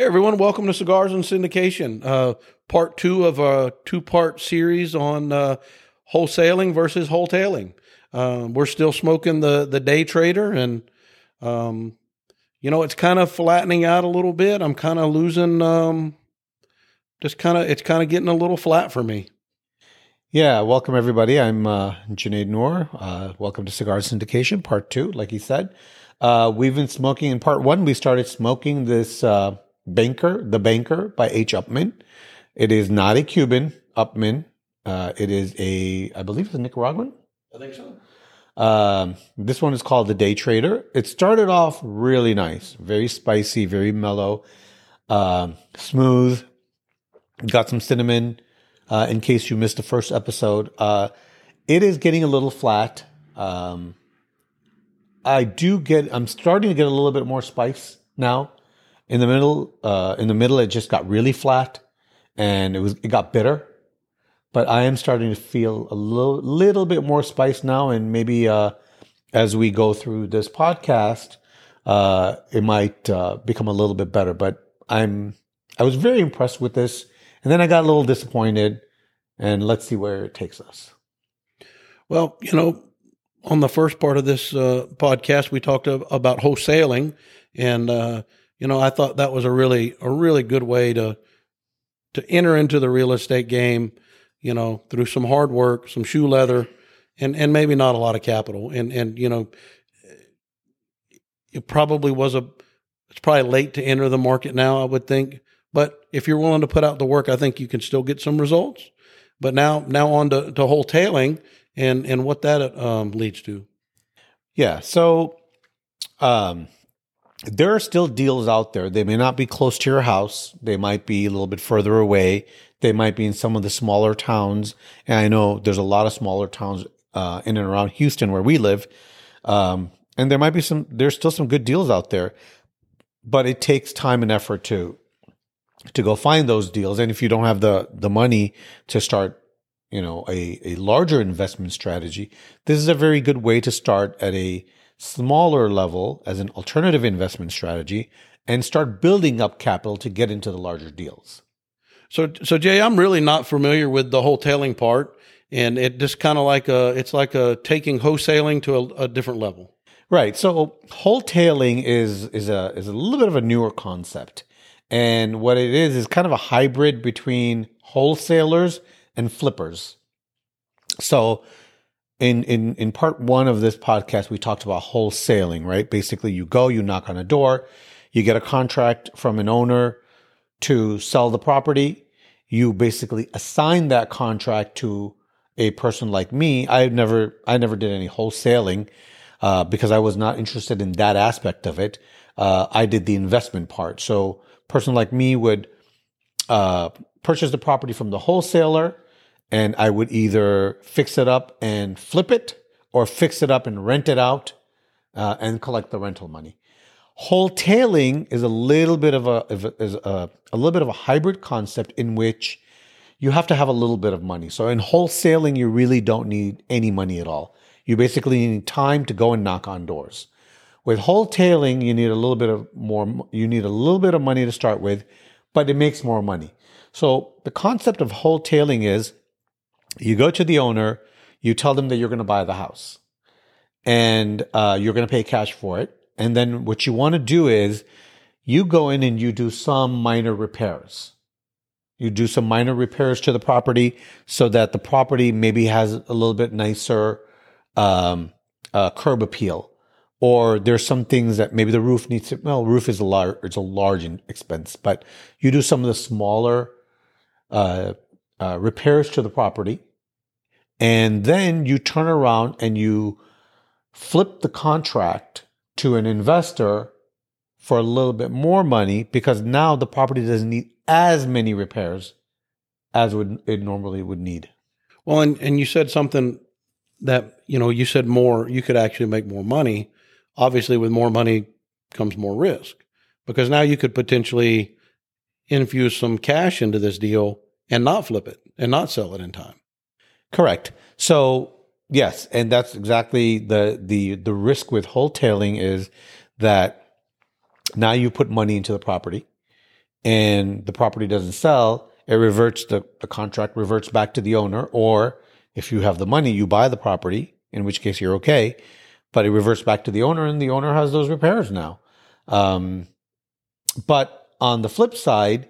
Hey everyone, welcome to Cigars and Syndication, uh, part two of a two-part series on uh, wholesaling versus wholetailing. Um, we're still smoking the the day trader, and um, you know it's kind of flattening out a little bit. I'm kind of losing, um, just kind of it's kind of getting a little flat for me. Yeah, welcome everybody. I'm uh, Junaid Noor. Uh, welcome to Cigar Syndication, part two. Like he said, uh, we've been smoking in part one. We started smoking this uh, Banker, The Banker by H. Upmann. It is not a Cuban Upmann. Uh, it is a, I believe it's a Nicaraguan. I think so. Um, this one is called the Day Trader. It started off really nice, very spicy, very mellow, um, smooth. Got some cinnamon. Uh, in case you missed the first episode, uh, it is getting a little flat. Um, I do get. I'm starting to get a little bit more spice now. In the middle, uh, in the middle, it just got really flat, and it was it got bitter but I am starting to feel a little, little bit more spice now. And maybe uh, as we go through this podcast, uh, it might uh, become a little bit better. But I'm I was very impressed with this, and then I got a little disappointed. And let's see where it takes us. Well, you know, on the first part of this uh, podcast, we talked about wholesaling, and uh, you know, I thought that was a really a really good way to to enter into the real estate game you know, through some hard work, some shoe leather, and and maybe not a lot of capital. And and you know, it probably was a. It's probably late to enter the market now. I would think, but if you're willing to put out the work, I think you can still get some results. But now now on to, to wholetailing and and what that um, leads to. Yeah. So. Um, there are still deals out there. They may not be close to your house. They might be a little bit further away. They might be in some of the smaller towns. And I know there's a lot of smaller towns uh, in and around Houston where we live. Um, and there might be some, there's still some good deals out there, but it takes time and effort to, to go find those deals. And if you don't have the, the money to start, you know, a, a larger investment strategy, this is a very good way to start at a smaller level as an alternative investment strategy and start building up capital to get into the larger deals. So, so Jay, I'm really not familiar with the wholetailing part, and it just kind of like a, it's like a taking wholesaling to a, a different level. Right. So, wholetailing is is a is a little bit of a newer concept, and what it is is kind of a hybrid between wholesalers and flippers. So, in in in part one of this podcast, we talked about wholesaling. Right. Basically, you go, you knock on a door, you get a contract from an owner to sell the property, you basically assign that contract to a person like me. I never, I never did any wholesaling uh, because I was not interested in that aspect of it. Uh, I did the investment part. So, person like me would uh, purchase the property from the wholesaler, and I would either fix it up and flip it, or fix it up and rent it out uh, and collect the rental money. Wholetailing is a little bit of a, is a, a little bit of a hybrid concept in which you have to have a little bit of money. So in wholesaling, you really don't need any money at all. You basically need time to go and knock on doors. With wholetailing, you need a little bit of more, you need a little bit of money to start with, but it makes more money. So the concept of wholetailing is you go to the owner, you tell them that you're going to buy the house and uh, you're going to pay cash for it. And then what you want to do is you go in and you do some minor repairs. You do some minor repairs to the property so that the property maybe has a little bit nicer um, uh, curb appeal. Or there's some things that maybe the roof needs to, well, roof is a large, it's a large expense, but you do some of the smaller uh, uh, repairs to the property. And then you turn around and you flip the contract to an investor for a little bit more money because now the property doesn't need as many repairs as would it normally would need. Well, and, and you said something that, you know, you said more, you could actually make more money. Obviously, with more money comes more risk because now you could potentially infuse some cash into this deal and not flip it and not sell it in time. Correct. So Yes, and that's exactly the the the risk with wholetailing is that now you put money into the property and the property doesn't sell, it reverts the, the contract reverts back to the owner. Or if you have the money, you buy the property, in which case you're okay, but it reverts back to the owner and the owner has those repairs now. Um, but on the flip side,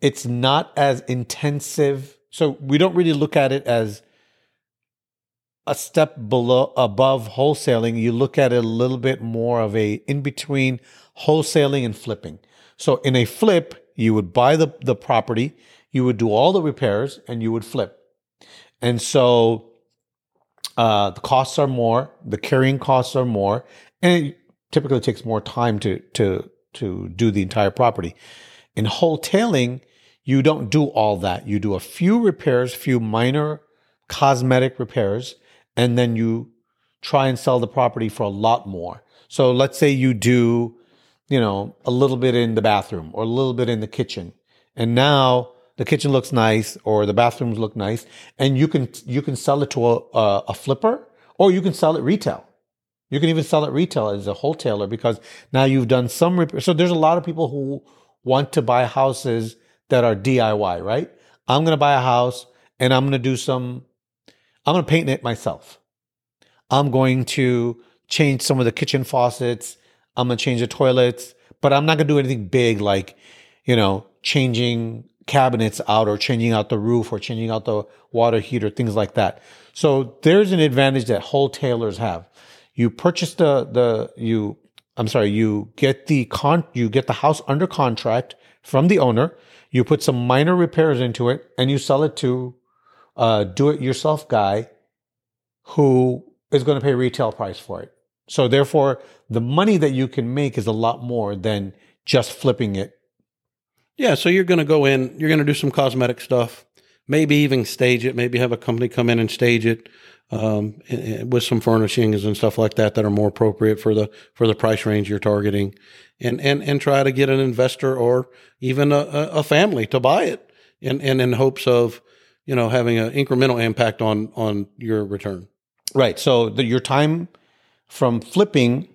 it's not as intensive. So we don't really look at it as a step below above wholesaling. You look at it a little bit more of a in between wholesaling and flipping. So in a flip, you would buy the, the property, you would do all the repairs, and you would flip. And so uh, the costs are more, the carrying costs are more, and it typically takes more time to to to do the entire property. In wholetailing, you don't do all that. You do a few repairs, few minor cosmetic repairs, and then you try and sell the property for a lot more. So let's say you do, you know, a little bit in the bathroom or a little bit in the kitchen. And now the kitchen looks nice or the bathrooms look nice and you can you can sell it to a, a, a flipper or you can sell it retail. You can even sell it retail as a wholesaler because now you've done some repair. So there's a lot of people who want to buy houses that are DIY, right? I'm going to buy a house and I'm going to do some, I'm going to paint it myself. I'm going to change some of the kitchen faucets. I'm going to change the toilets, but I'm not going to do anything big like, you know, changing cabinets out or changing out the roof or changing out the water heater, things like that. So there's an advantage that wholesalers have. You purchase the, the, you, I'm sorry, you get the con, you get the house under contract from the owner. You put some minor repairs into it and you sell it to a do it yourself guy who is going to pay retail price for it. So therefore, the money that you can make is a lot more than just flipping it. Yeah. So you're going to go in, you're going to do some cosmetic stuff, maybe even stage it, maybe have a company come in and stage it um, with some furnishings and stuff like that that are more appropriate for the for the price range you're targeting, and and and try to get an investor or even a, a family to buy it, and and in hopes of you know having an incremental impact on on your return. Right. So the, your time from flipping,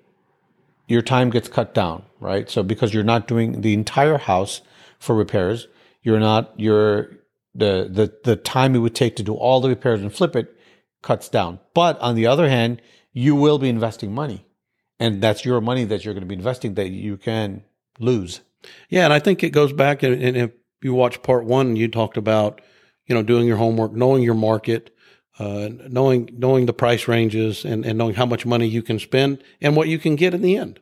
your time gets cut down. Right. So because you're not doing the entire house for repairs, you're not you're the the the time it would take to do all the repairs and flip it cuts down. But on the other hand, you will be investing money. And that's your money that you're going to be investing that you can lose. Yeah. And I think it goes back, and, and if you watch part one, you talked about, you know, doing your homework, knowing your market, uh, knowing knowing the price ranges, and, and knowing how much money you can spend and what you can get in the end.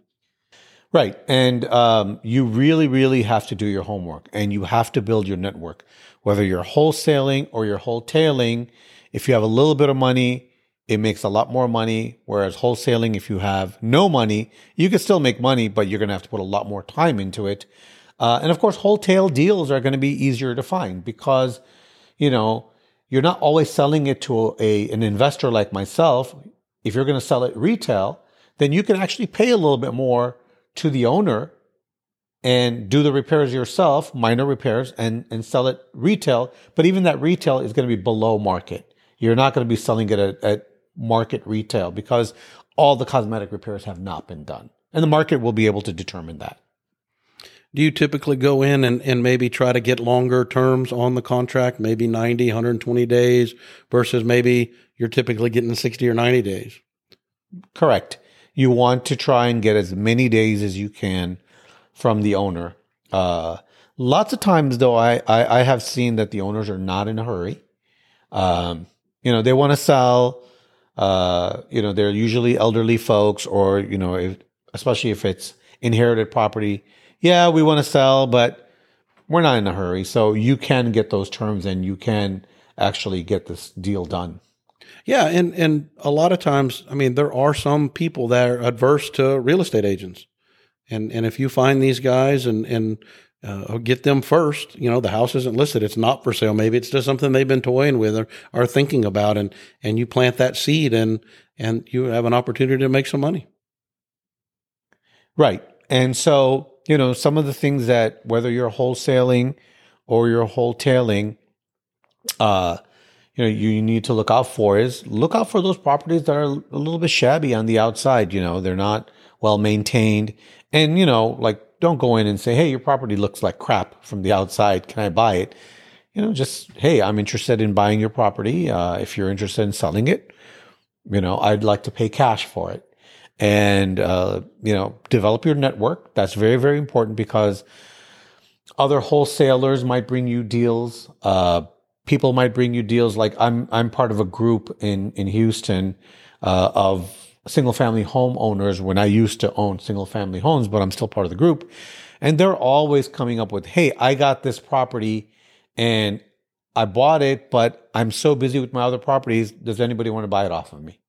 Right. And um, you really, really have to do your homework and you have to build your network, whether you're wholesaling or you're wholetailing if you have a little bit of money, it makes a lot more money. Whereas wholesaling, if you have no money, you can still make money, but you're going to have to put a lot more time into it. Uh, and of course, wholesale deals are going to be easier to find because, you know, you're not always selling it to a, an investor like myself. If you're going to sell it retail, then you can actually pay a little bit more to the owner and do the repairs yourself, minor repairs, and, and sell it retail. But even that retail is going to be below market. You're not going to be selling it at, at market retail because all the cosmetic repairs have not been done. And the market will be able to determine that. Do you typically go in and, and maybe try to get longer terms on the contract, maybe 90, 120 days versus maybe you're typically getting 60 or 90 days? Correct. You want to try and get as many days as you can from the owner. Uh, lots of times, though, I, I, I, have seen that the owners are not in a hurry. Um, you know, they want to sell. Uh, you know, they're usually elderly folks, or you know, if, especially if it's inherited property. Yeah, we want to sell, but we're not in a hurry. So you can get those terms, and you can actually get this deal done. Yeah, and and a lot of times, I mean, there are some people that are adverse to real estate agents, and and if you find these guys and and uh, get them first. You know, the house isn't listed; it's not for sale. Maybe it's just something they've been toying with or are thinking about, and and you plant that seed, and and you have an opportunity to make some money. Right, and so you know some of the things that whether you're wholesaling or you're wholetailing, uh, you know, you need to look out for is look out for those properties that are a little bit shabby on the outside. You know, they're not well maintained, and you know, like don't go in and say, "Hey, your property looks like crap from the outside. Can I buy it?" You know, just, "Hey, I'm interested in buying your property. Uh, if you're interested in selling it, you know, I'd like to pay cash for it." And uh, you know, develop your network. That's very, very important because other wholesalers might bring you deals. Uh, people might bring you deals. Like I'm, I'm part of a group in in Houston uh, of single family homeowners when I used to own single family homes, but I'm still part of the group. And they're always coming up with, Hey, I got this property and I bought it, but I'm so busy with my other properties. Does anybody want to buy it off of me?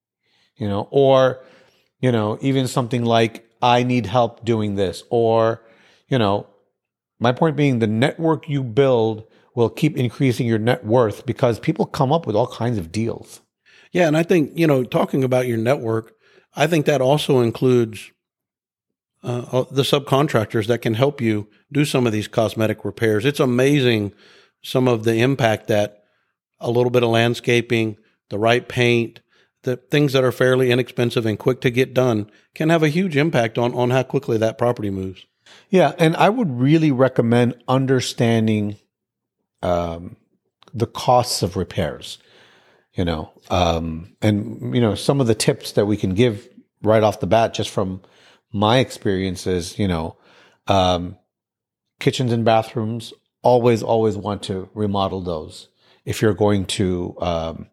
You know, or, you know, even something like, I need help doing this, or, you know, my point being the network you build will keep increasing your net worth because people come up with all kinds of deals. Yeah. And I think, you know, talking about your network, I think that also includes uh, uh, the subcontractors that can help you do some of these cosmetic repairs. It's amazing some of the impact that a little bit of landscaping, the right paint, the things that are fairly inexpensive and quick to get done can have a huge impact on, on how quickly that property moves. Yeah. And I would really recommend understanding um, the costs of repairs you know um, and you know some of the tips that we can give right off the bat just from my experiences you know um, kitchens and bathrooms always always want to remodel those if you're going to um,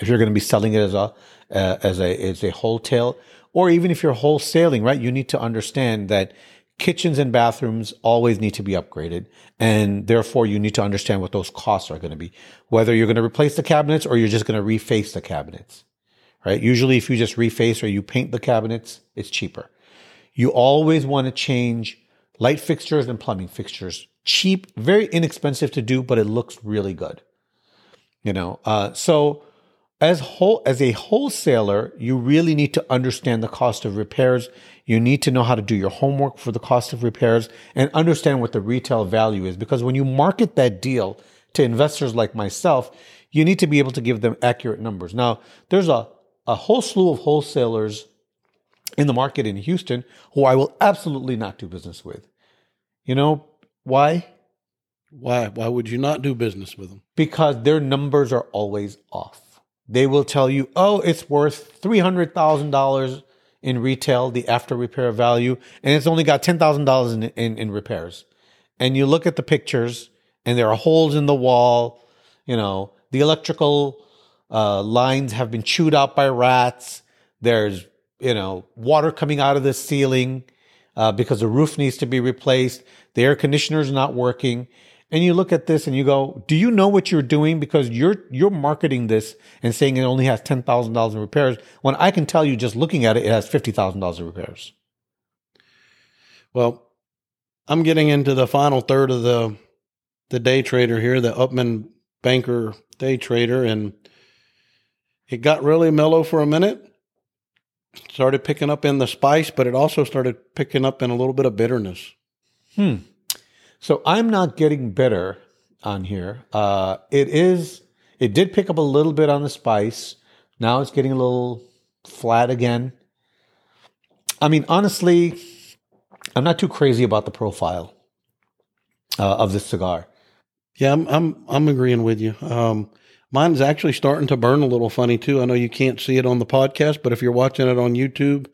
if you're going to be selling it as a uh, as a as a wholesale or even if you're wholesaling right you need to understand that kitchens and bathrooms always need to be upgraded. And therefore, you need to understand what those costs are going to be, whether you're going to replace the cabinets or you're just going to reface the cabinets, right? Usually, if you just reface or you paint the cabinets, it's cheaper. You always want to change light fixtures and plumbing fixtures. Cheap, very inexpensive to do, but it looks really good. You know, uh, so as whole as a wholesaler, you really need to understand the cost of repairs. You need to know how to do your homework for the cost of repairs and understand what the retail value is. Because when you market that deal to investors like myself, you need to be able to give them accurate numbers. Now, there's a, a whole slew of wholesalers in the market in Houston who I will absolutely not do business with. You know why? Why? Why would you not do business with them? Because their numbers are always off. They will tell you, oh, it's worth $300,000 in retail, the after repair value, and it's only got ten thousand dollars in, in in repairs. And you look at the pictures, and there are holes in the wall. You know, the electrical uh, lines have been chewed out by rats. There's you know water coming out of the ceiling uh, because the roof needs to be replaced. The air conditioner is not working and you look at this and you go, do you know what you're doing? Because you're, you're marketing this and saying it only has $10,000 in repairs when I can tell you just looking at it, it has $50,000 in repairs. Well, I'm getting into the final third of the, the day trader here, the Upmann banker day trader. And it got really mellow for a minute. Started picking up in the spice, but it also started picking up in a little bit of bitterness. Hmm. So I'm not getting bitter on here. Uh, it is. It did pick up a little bit on the spice. Now it's getting a little flat again. I mean, honestly, I'm not too crazy about the profile uh, of this cigar. Yeah, I'm I'm I'm agreeing with you. Um, mine's actually starting to burn a little funny too. I know you can't see it on the podcast, but if you're watching it on YouTube,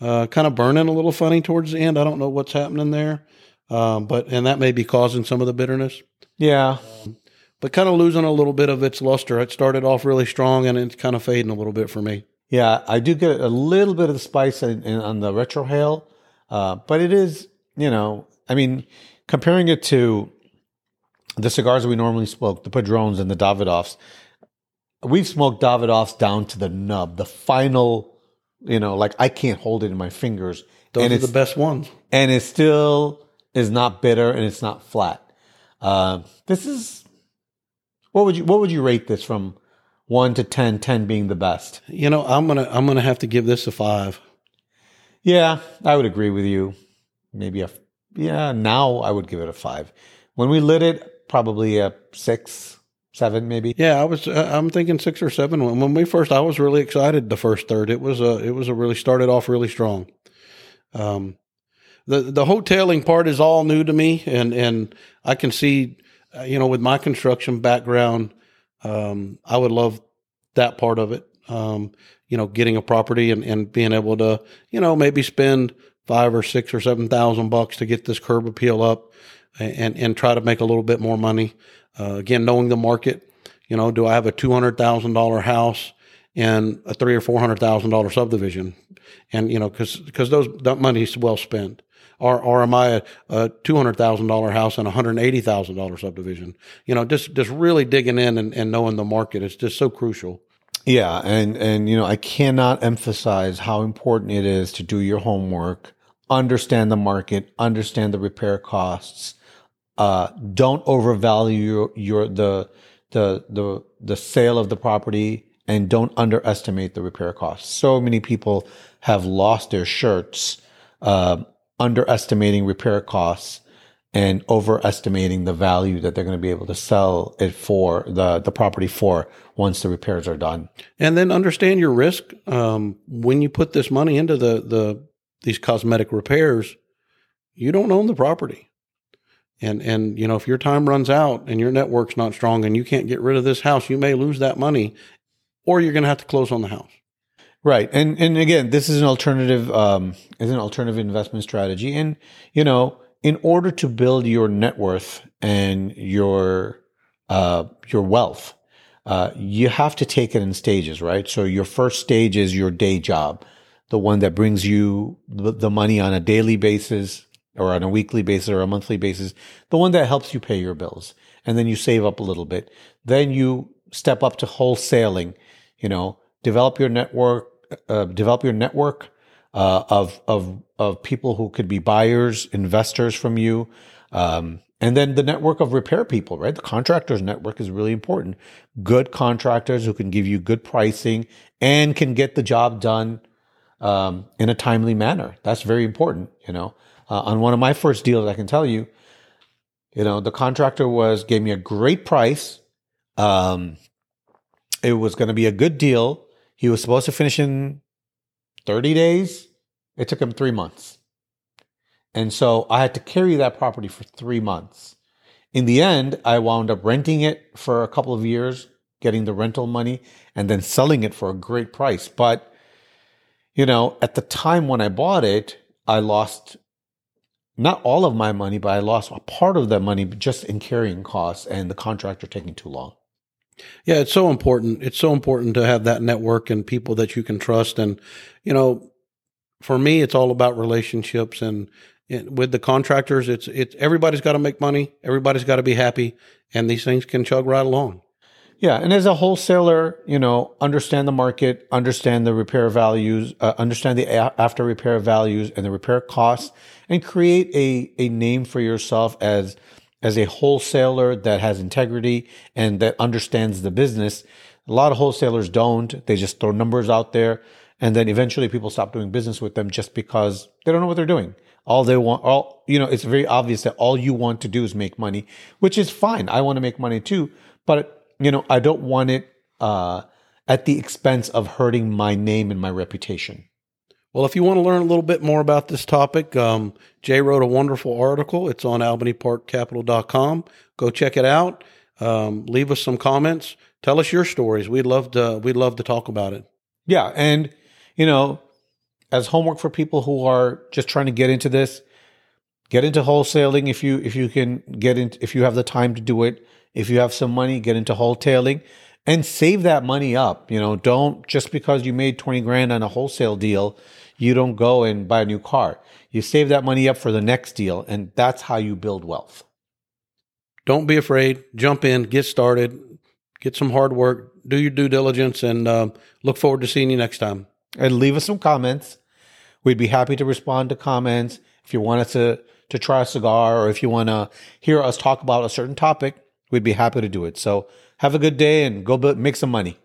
uh, kind of burning a little funny towards the end. I don't know what's happening there. Um, but and that may be causing some of the bitterness. Yeah. Um, but kind of losing a little bit of its luster. It started off really strong and it's kind of fading a little bit for me. Yeah, I do get a little bit of the spice in, in, on the retrohale, uh, but it is, you know, I mean, comparing it to the cigars we normally smoke, the Padrones and the Davidoffs, we've smoked Davidoffs down to the nub, the final, you know, like I can't hold it in my fingers. Those and are the best ones. And it's still is not bitter and it's not flat. Uh, this is what would you what would you rate this from one to 10, 10 being the best? You know, I'm gonna I'm gonna have to give this a five. Yeah, I would agree with you. Maybe a yeah. Now I would give it a five. When we lit it, probably a six, seven, maybe. Yeah, I was. Uh, I'm thinking six or seven. When we first, I was really excited. The first third, it was a. It was a really started off really strong. Um, the the wholetailing part is all new to me, and and I can see, uh, you know, with my construction background, um, I would love that part of it. Um, you know, getting a property and, and being able to, you know, maybe spend five or six or seven thousand bucks to get this curb appeal up and, and try to make a little bit more money. Uh, again, knowing the market, you know, do I have a two hundred thousand dollar house in a three or four hundred thousand dollar subdivision, and you know, because because those that money is well spent. Or, or am I a, a two hundred thousand dollar house in a hundred eighty thousand dollar subdivision? You know, just just really digging in and, and knowing the market is just so crucial. Yeah, and and you know, I cannot emphasize how important it is to do your homework, understand the market, understand the repair costs. Uh, don't overvalue your, your the the the the sale of the property and don't underestimate the repair costs. So many people have lost their shirts uh, underestimating repair costs and overestimating the value that they're going to be able to sell it for the the property for once the repairs are done. And then understand your risk um, when you put this money into the the these cosmetic repairs. You don't own the property, and and you know if your time runs out and your network's not strong and you can't get rid of this house, you may lose that money, or you're going to have to close on the house. Right, and and again, this is an alternative um, is an alternative investment strategy, and you know in order to build your net worth and your uh, your wealth, uh, you have to take it in stages, right? So your first stage is your day job, the one that brings you the money on a daily basis or on a weekly basis or a monthly basis, the one that helps you pay your bills, and then you save up a little bit. Then you step up to wholesaling, you know, develop your network, uh, develop your network uh, of of of people who could be buyers, investors from you, um, and then the network of repair people. Right, the contractors network is really important. Good contractors who can give you good pricing and can get the job done um, in a timely manner. That's very important. You know, uh, on one of my first deals, I can tell you, you know, the contractor was gave me a great price. Um, it was going to be a good deal. He was supposed to finish in 30 days. It took him three months. And so I had to carry that property for three months. In the end, I wound up renting it for a couple of years, getting the rental money, and then selling it for a great price. But, you know, at the time when I bought it, I lost not all of my money, but I lost a part of that money just in carrying costs and the contractor taking too long. Yeah, it's so important. It's so important to have that network and people that you can trust. And, you know, for me, it's all about relationships and, and with the contractors, it's, it's, everybody's got to make money. Everybody's got to be happy and these things can chug right along. Yeah. And as a wholesaler, you know, understand the market, understand the repair values, uh, understand the a- after repair values and the repair costs and create a, a name for yourself as, as a wholesaler that has integrity and that understands the business. A lot of wholesalers don't. They just throw numbers out there. And then eventually people stop doing business with them just because they don't know what they're doing. All they want, all, you know, it's very obvious that all you want to do is make money, which is fine. I want to make money too. But, you know, I don't want it, uh, at the expense of hurting my name and my reputation. Well, if you want to learn a little bit more about this topic, um, Jay wrote a wonderful article. It's on albanyparkcapital.com. Go check it out. Um, leave us some comments. Tell us your stories. We'd love to. We'd love to talk about it. Yeah, and you know, as homework for people who are just trying to get into this, get into wholesaling if you if you can get in if you have the time to do it. If you have some money, get into wholesaling and save that money up. You know, don't just because you made 20 grand on a wholesale deal, you don't go and buy a new car. You save that money up for the next deal, and that's how you build wealth. Don't be afraid. Jump in, get started, get some hard work, do your due diligence, and uh, look forward to seeing you next time. And leave us some comments. We'd be happy to respond to comments. If you want us to, to try a cigar or if you want to hear us talk about a certain topic, we'd be happy to do it. So have a good day and go make some money.